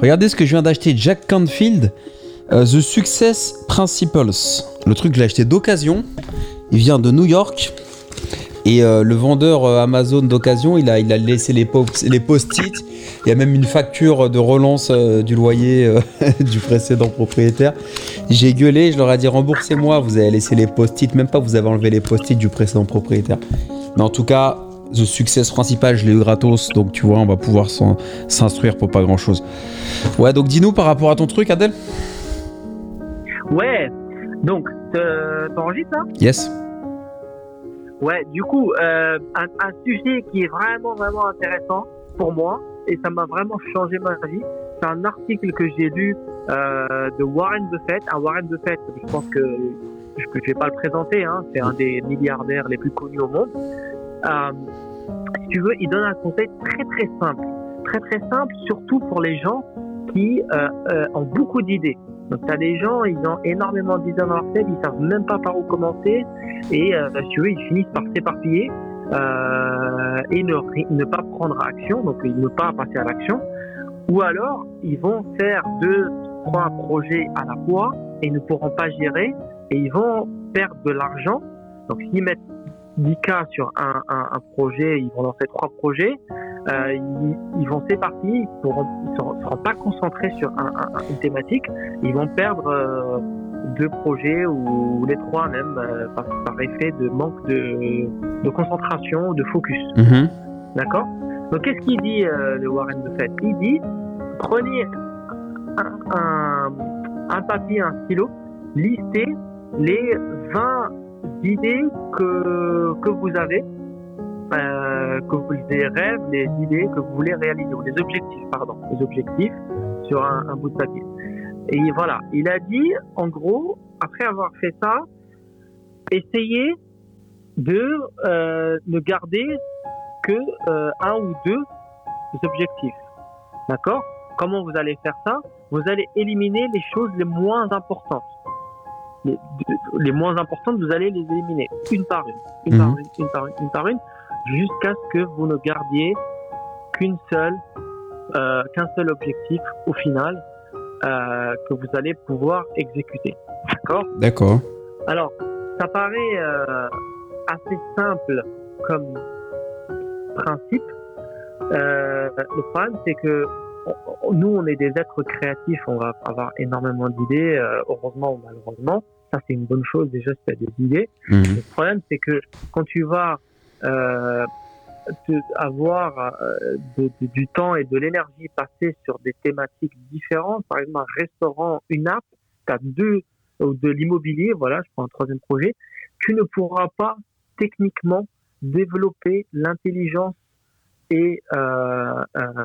Regardez ce que je viens d'acheter, Jack Canfield, euh, The Success Principles. Le truc, je l'ai acheté d'occasion. Il vient de New York. Et euh, le vendeur euh, Amazon d'occasion, il a, il a laissé les, les post-it. Il y a même une facture de relance du loyer du précédent propriétaire. J'ai gueulé, je leur ai dit remboursez-moi, vous avez laissé les post-it, même pas vous avez enlevé les post-it du précédent propriétaire. Mais en tout cas, The Success principal, je l'ai eu gratos, donc tu vois, on va pouvoir s'instruire pour pas grand chose. Ouais, donc dis-nous par rapport à ton truc, Adèle. Ouais, donc, t'enregistres là Yes. Ouais, du coup, euh, un, sujet qui est vraiment, vraiment intéressant pour moi, et ça m'a vraiment changé ma vie, c'est un article que j'ai lu euh, de Warren Buffett. Un Warren Buffett, je pense que je ne vais pas le présenter, hein, c'est un des milliardaires les plus connus au monde. Euh, si tu veux, il donne un conseil très très simple. Très très simple, surtout pour les gens qui euh, euh, ont beaucoup d'idées. Donc, tu as des gens, ils ont énormément d'idées dans leur tête, ils savent même pas par où commencer, et euh, si tu veux, ils finissent par s'éparpiller euh, et ne, pas prendre action, donc ne pas passer à l'action. Ou alors, ils vont faire deux, trois projets à la fois et ne pourront pas gérer, et ils vont perdre de l'argent. Donc, s'ils mettent 10 cas sur un, un, un, projet, ils vont lancer trois projets, euh, ils, ils, vont s'éparpiller, ils ne seront, pas concentrés sur un, une thématique, ils vont perdre euh, deux projets ou les trois même euh, par, par, effet de manque de, de concentration, de focus. Mm-hmm. D'accord? Donc qu'est-ce qu'il dit le Warren Buffett? Il dit prenez un, un papier, un stylo, listez les 20 idées que, que vous avez, euh, que vous, les rêves, les idées que vous voulez réaliser, ou les objectifs, pardon, les objectifs sur un, un bout de papier. Et voilà, il a dit, en gros, après avoir fait ça, essayez de euh, ne garder que euh, un ou deux objectifs. D'accord? Comment vous allez faire ça? Vous allez éliminer les choses les moins importantes les, moins importantes, vous allez les éliminer une par une, une, par, mhm. une, une par une, une par une, jusqu'à ce que vous ne gardiez qu'une seule, euh, qu'un seul objectif au final euh, que vous allez pouvoir exécuter. D'accord? D'accord. Alors, ça paraît euh, assez simple comme principe. Le problème, c'est que nous, on est des êtres créatifs, on va avoir énormément d'idées, euh, heureusement ou malheureusement. Ça, c'est une bonne chose déjà si tu as des idées. Mhm. Le problème, c'est que quand tu vas euh, te, avoir euh, de, de, du temps et de l'énergie passée sur des thématiques différentes, par exemple un restaurant, une app, tu as deux, ou de l'immobilier, voilà, je prends un troisième projet, tu ne pourras pas techniquement développer l'intelligence et euh, euh,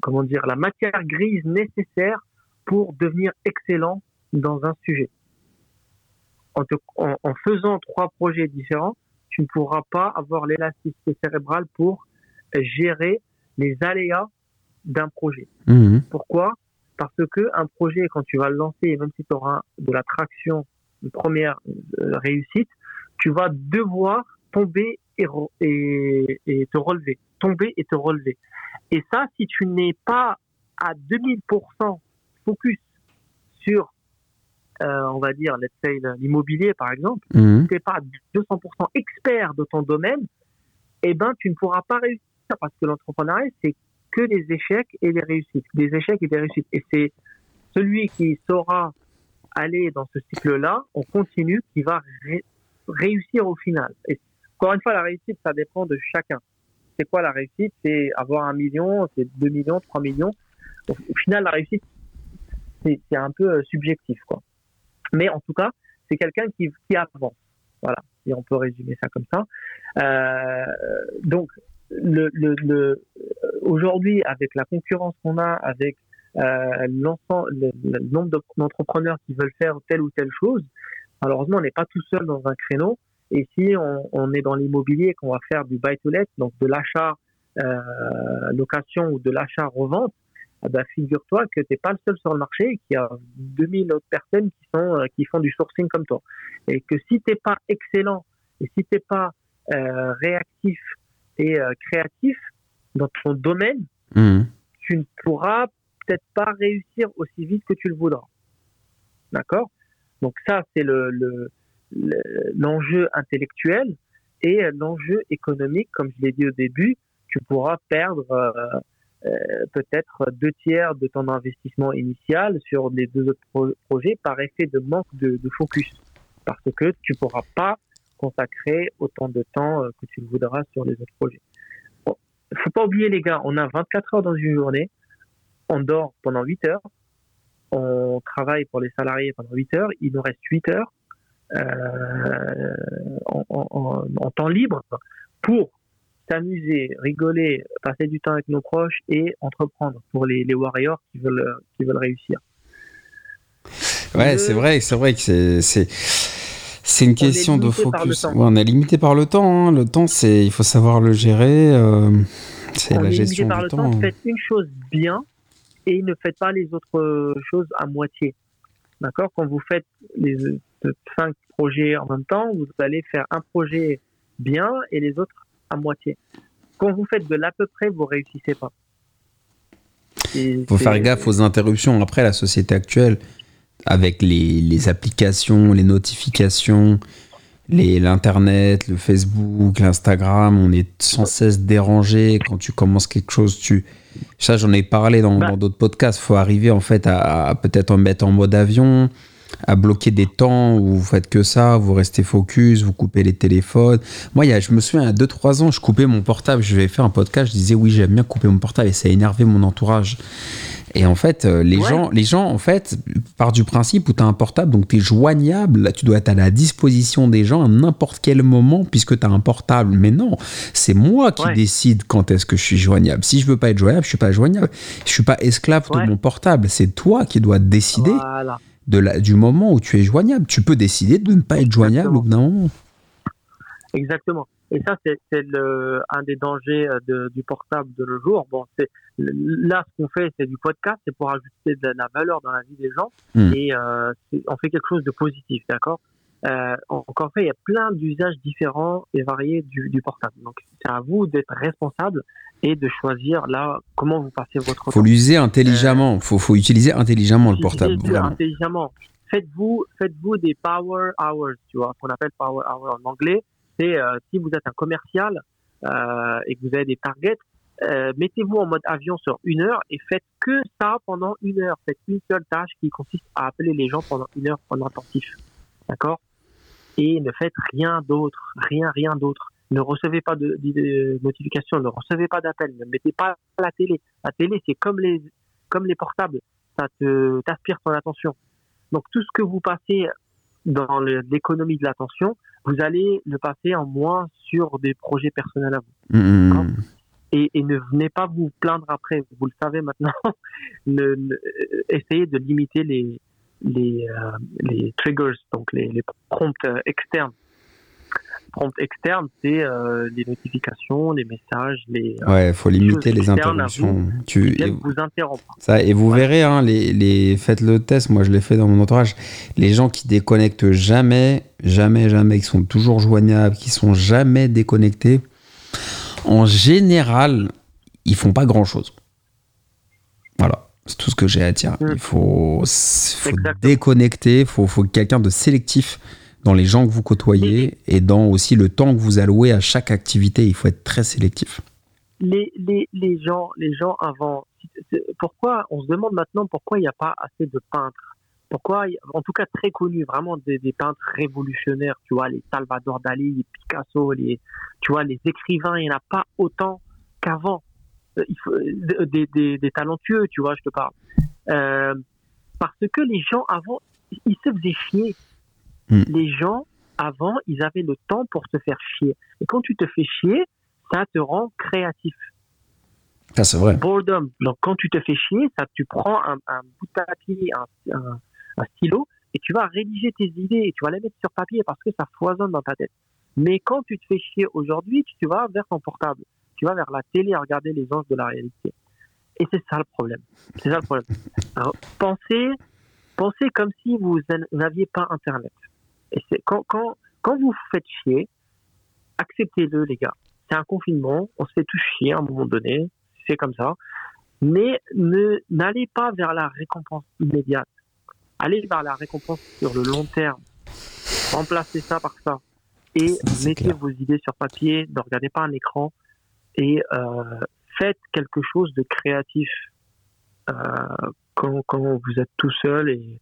comment dire la matière grise nécessaire pour devenir excellent dans un sujet. En, te, en, en, faisant trois projets différents, tu ne pourras pas avoir l'élasticité cérébrale pour gérer les aléas d'un projet. Mmh. Pourquoi? Parce que un projet, quand tu vas le lancer, même si tu auras de la traction, de première euh, réussite, tu vas devoir tomber et, et, et te relever, tomber et te relever. Et ça, si tu n'es pas à 2000% focus sur, euh, on va dire, let's say, l'immobilier, par exemple, mmh. si tu n'es pas 200% expert de ton domaine, eh ben, tu ne pourras pas réussir parce que l'entrepreneuriat, c'est que des échecs et des réussites, des échecs et des réussites. Et c'est celui qui saura aller dans ce cycle-là, on continue, qui va ré réussir au final. Et encore une fois, la réussite, ça dépend de chacun c'est quoi la réussite? C'est avoir un million, c'est 2 millions, 3 millions. Au, final, la réussite, c'est un peu euh, subjectif, quoi. Mais en tout cas, c'est quelqu'un qui, qui avance. Voilà, et on peut résumer ça comme ça. Euh, donc, aujourd'hui, avec la concurrence qu'on a, avec euh, le nombre d'entrepreneurs qui veulent faire telle ou telle chose, malheureusement, on n'est pas tout seul dans un créneau. Et si on, on est dans l'immobilier, qu'on va faire du buy-to-let, donc de l'achat euh, location ou de l'achat revente, eh ben, figure-toi que tu n'es pas le seul sur le marché et qu'il y a 2000 autres personnes qui, sont, euh, qui font du sourcing comme toi. Et que si tu n'es pas excellent et si tu n'es pas euh, réactif et créatif dans ton domaine, mmh. tu ne pourras peut-être pas réussir aussi vite que tu le voudras. D'accord? Donc ça, c'est le, l'enjeu intellectuel et l'enjeu économique, comme je l'ai dit au début, tu pourras perdre euh, euh, peut-être deux tiers de ton investissement initial sur les deux autres projets par effet de manque de, focus, parce que tu pourras pas consacrer autant de temps euh, que tu le voudras sur les autres projets. Bon, faut pas oublier les gars, on a 24 heures dans une journée, on dort pendant 8 heures, on travaille pour les salariés pendant 8 heures, il nous reste 8 heures euh, en, temps libre pour s'amuser, rigoler, passer du temps avec nos proches et entreprendre pour les, warriors qui veulent, qui veulent réussir. Ouais, c'est vrai, c'est vrai que c'est c'est une question de focus. on est limité par le temps. Hein. Le temps, c'est il faut savoir le gérer. Euh, c'est la gestion par du le temps. Faites une chose bien et ne faites pas les autres choses à moitié. D'accord? Quand vous faites les cinq projets en même temps, vous allez faire un projet bien et les autres à moitié. Quand vous faites de l'à peu près, vous réussissez pas. Il faut faire gaffe aux interruptions. Après, la société actuelle, avec les, les applications, les notifications, l'internet, le Facebook, l'Instagram, on est sans cesse dérangé. Quand tu commences quelque chose, tu ça j'en ai parlé dans bah. d'autres podcasts. Faut arriver en fait à, peut-être en mettre en mode avion, à bloquer des temps où vous faites que ça, vous restez focus, vous coupez les téléphones. Moi, y a, je me souviens, à 2-3 ans, je coupais mon portable, je vais faire un podcast, je disais oui, j'aime bien couper mon portable et ça a énervé mon entourage. Et en fait, euh, les, gens, les gens, en fait, partent du principe où tu as un portable, donc tu es joignable, là, tu dois être à la disposition des gens à n'importe quel moment puisque tu as un portable. Mais non, c'est moi qui décide quand est-ce que je suis joignable. Si je veux pas être joignable, je suis pas joignable. Je suis pas esclave de mon portable. C'est toi qui dois décider de la, du moment où tu es joignable. Tu peux décider de ne pas être joignable au bout d'un moment. Exactement. Et ça, c'est un des dangers euh, du portable de nos jours. Bon, c'est là ce qu'on fait, c'est du podcast, c'est pour ajouter de la valeur dans la vie des gens hmm. et euh, on fait quelque chose de positif, d'accord? Euh, Encore fait, il y a plein d'usages différents et variés du, du portable. Donc, c'est à vous d'être responsable et de choisir là comment vous passez votre temps. Faut l'user intelligemment. faut, faut utiliser intelligemment le portable. Intelligemment. Faites-vous, faites-vous des power hours, tu vois, qu'on appelle power hours en anglais c'est euh, si vous êtes un commercial euh, et que vous avez des targets, euh, mettez-vous en mode avion sur une heure et faites que ça pendant une heure. Faites une seule tâche qui consiste à appeler les gens pendant une heure en intensif. D'accord? Et ne faites rien d'autre. Rien, rien d'autre. Ne recevez pas de, notifications, ne recevez pas d'appels, ne mettez pas la télé. La télé, c'est comme les, comme les portables. Ça te, t'aspire ton attention. Donc tout ce que vous passez dans l'économie de l'attention, vous allez le passer en moins sur des projets personnels à vous. Mmh. Et, et, ne venez pas vous plaindre après. Vous le savez maintenant. ne, essayez de limiter les, les, euh, les triggers, donc les, les prompts externes prompt externe, c'est euh, les notifications, les messages, les. Euh, ouais, il faut limiter les interruptions. tu vous interrompre. Ça, et vous verrez, hein, les, les, faites le test. Moi, je l'ai fait dans mon entourage. Les gens qui déconnectent jamais, jamais, jamais, qui sont toujours joignables, qui sont jamais déconnectés, en général, ils font pas grand chose. Voilà. C'est tout ce que j'ai à dire. Mm. Il faut, faut déconnecter, il faut, faut quelqu'un de sélectif dans les gens que vous côtoyez et dans aussi le temps que vous allouez à chaque activité. Il faut être très sélectif. Les, les, les gens, les gens avant, pourquoi on se demande maintenant pourquoi il n'y a pas assez de peintres? Pourquoi, en tout cas très connus, vraiment des, peintres révolutionnaires, tu vois, les Salvador Dali, les Picasso, les, tu vois, les écrivains, il n'y en a pas autant qu'avant. Euh, des, des, talentueux, tu vois, je te parle. Euh, parce que les gens avant, ils se faisaient chier. Hmm. Les gens, avant, ils avaient le temps pour se faire chier. Et quand tu te fais chier, ça te rend créatif. Ça, c'est vrai. Boredom. Donc, quand tu te fais chier, ça, tu prends un, bout de papier, un, stylo, et tu vas rédiger tes idées et tu vas les mettre sur papier parce que ça foisonne dans ta tête. Mais quand tu te fais chier aujourd'hui, tu vas vers ton portable. Tu vas vers la télé à regarder les anges de la réalité. Et c'est ça le problème. C'est ça le problème. Alors, pensez, pensez comme si vous n'aviez pas Internet. Et quand, quand, quand vous vous faites chier, acceptez-le, les gars. C'est un confinement, on se fait tous chier à un moment donné, c'est comme ça. Mais ne n'allez pas vers la récompense immédiate. Allez vers la récompense sur le long terme. Remplacez ça par ça. Et mettez clair. vos idées sur papier, ne regardez pas un écran et euh, faites quelque chose de créatif euh, quand, quand vous êtes tout seul et,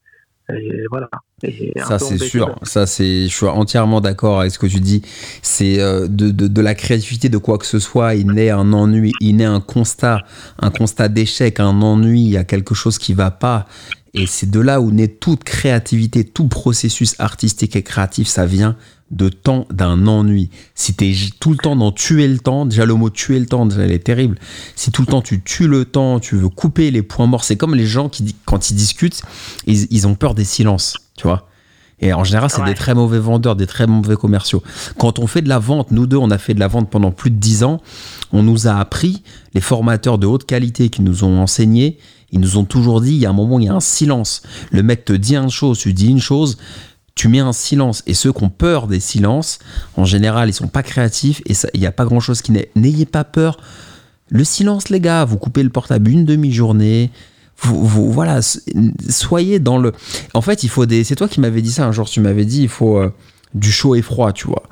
et voilà. Et Ça c'est sûr, ça c'est, je suis entièrement d'accord avec ce que tu dis. C'est euh, de, de, de la créativité de quoi que ce soit, il naît un ennui, il naît un constat, un constat d'échec, un ennui, il y a quelque chose qui va pas. Et c'est de là où naît toute créativité, tout processus artistique et créatif, ça vient de temps d'un ennui. Si tu es tout le temps dans tuer le temps, déjà le mot tuer le temps, déjà, il est terrible. Si tout le temps tu tues le temps, tu veux couper les points morts, c'est comme les gens qui, quand ils discutent, ils, ils ont peur des silences, tu vois. Et en général, c'est Ouais. des très mauvais vendeurs, des très mauvais commerciaux. Quand on fait de la vente, nous deux, on a fait de la vente pendant plus de 10 ans, on nous a appris, les formateurs de haute qualité qui nous ont enseigné, ils nous ont toujours dit, il y a un moment, il y a un silence. Le mec te dit une chose, tu dis une chose, tu mets un silence. Et ceux qui ont peur des silences, en général, ils sont pas créatifs et il n'y a pas grand chose qui n'est. N'ayez pas peur. Le silence, les gars, vous coupez le portable une demi-journée. Vous, vous- voilà, soyez dans le. En fait, il faut des. C'est toi qui m'avais dit ça un jour. Tu m'avais dit, il faut euh, du chaud et froid, tu vois.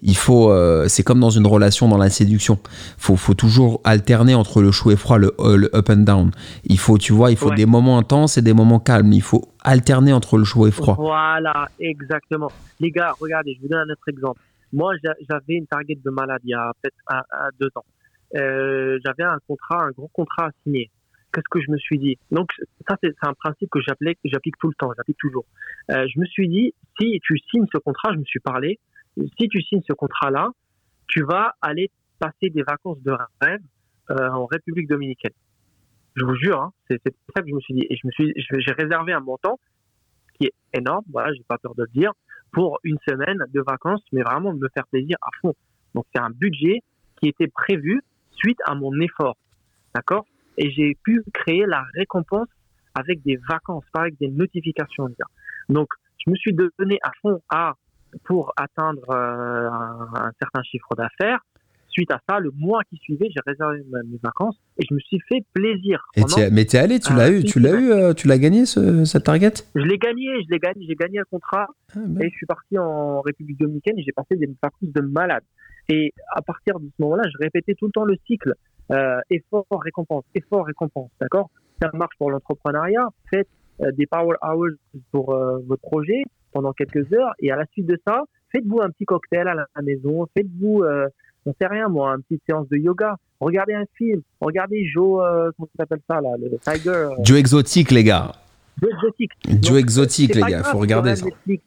Il faut. euh, c'est comme dans une relation, dans la séduction. Faut, faut toujours alterner entre le chaud et froid, le, euh, le up and down. Il faut, tu vois, il faut Ouais. des moments intenses et des moments calmes. Il faut alterner entre le chaud et froid. Voilà, exactement. Les gars, regardez, je vous donne un autre exemple. Moi, j'a- j'avais une target de malade il y a deux ans. Euh, j'avais un contrat, un gros contrat à signer. Qu'est-ce que je me suis dit? Donc ça, c'est c'est un principe que j'applique, j'applique tout le temps, j'applique toujours. Euh, je me suis dit, si tu signes ce contrat, je me suis parlé, si tu signes ce contrat-là, tu vas aller passer des vacances de rêve euh, en République dominicaine. Je vous jure, hein, c'est c'est ça que je me suis dit. Et j'ai réservé un montant qui est énorme, voilà, j'ai pas peur de le dire, pour une semaine de vacances, mais vraiment me faire plaisir à fond. Donc c'est un budget qui était prévu suite à mon effort, d'accord? Et j'ai pu créer la récompense avec des vacances, pas avec des notifications. Donc je me suis donné à fond à pour atteindre euh, un certain chiffre d'affaires. Suite à ça, le mois qui suivait, j'ai réservé mes vacances et je me suis fait plaisir. Et mais t'es allé, tu l'as eu, tu l'as eu, euh, tu l'as gagné ce, cette target? Je l'ai gagné, je l'ai gagné, j'ai gagné un contrat Ah, ben. et je suis parti en République dominicaine et j'ai passé des vacances de malade. Et à partir de ce moment-là, je répétais tout le temps le cycle euh, effort, récompense, effort, récompense. D'accord? Ça marche pour l'entrepreneuriat. Faites euh, des power hours pour euh, votre projet pendant quelques heures et à la suite de ça, faites-vous un petit cocktail à la maison, faites-vous, on sait rien moi, une petite séance de yoga. Regardez un film, regardez Joe, euh, comment ça s'appelle ça là, le Tiger, euh, Joe exotique, les gars. Joe exotique. Joe Donc, exotique, les gars. grave Faut regarder ça. Netflix.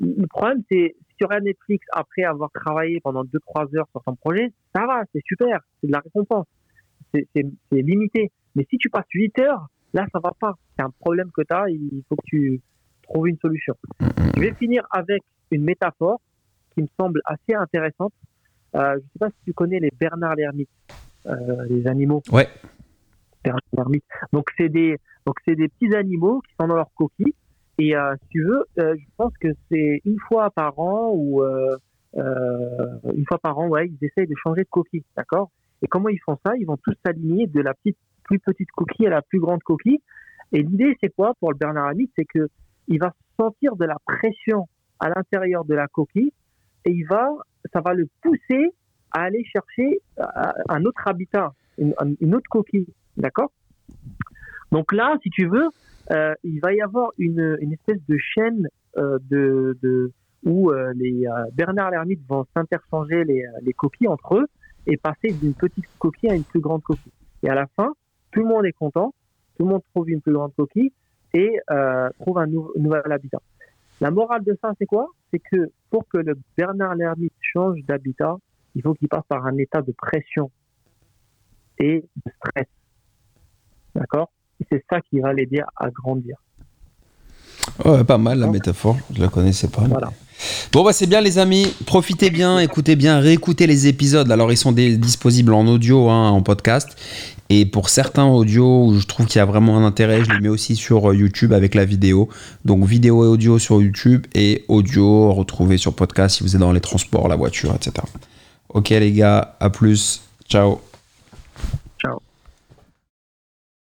Le problème, c'est si tu regardes Netflix après avoir travaillé pendant 2-3 heures sur ton projet, ça va, c'est super, c'est de la récompense. C'est limité. Mais si tu passes 8 heures, là, ça va pas. C'est un problème que tu as, il faut que tu trouves une solution. Je vais finir avec une métaphore qui me semble assez intéressante. Euh, je sais pas si tu connais les Bernard l'ermite, euh, les animaux. Ouais. Bernard l'ermite. Donc c'est des donc c'est des petits animaux qui sont dans leur coquille et euh, si tu veux, je pense que c'est une fois par an ou une fois par an, ouais, ils essayent de changer de coquille, d'accord? Et comment ils font ça? Ils vont tous s'aligner de la petite plus petite coquille à la plus grande coquille. Et l'idée, c'est quoi pour le Bernard l'ermite? C'est que il va sentir de la pression à l'intérieur de la coquille et il va, ça va le pousser à aller chercher euh, un autre habitat, une, autre coquille, d'accord? Donc là, si tu veux, euh, il va y avoir une, espèce de chaîne euh, de, où les Bernard l'ermite vont s'interchanger les, les coquilles entre eux et passer d'une petite coquille à une plus grande coquille. Et à la fin, tout le monde est content, tout le monde trouve une plus grande coquille et trouve un nou- nouvel habitat. La morale de ça, c'est quoi? C'est que pour que le Bernard l'ermite change d'habitat, il faut qu'il passe par un état de pression et de stress. D'accord? C'est ça qui va l'aider à grandir. Ouais, pas mal la métaphore. Je la connaissais pas. Voilà. Bon bah c'est bien les amis, profitez bien, écoutez bien, réécoutez les épisodes. Alors ils sont disponibles en audio, hein, en podcast. Et pour certains audios où je trouve qu'il y a vraiment un intérêt, je les mets aussi sur euh, YouTube avec la vidéo. Donc vidéo et audio sur YouTube et audio retrouvé sur podcast si vous êtes dans les transports, la voiture, etc. Ok les gars, à plus, ciao.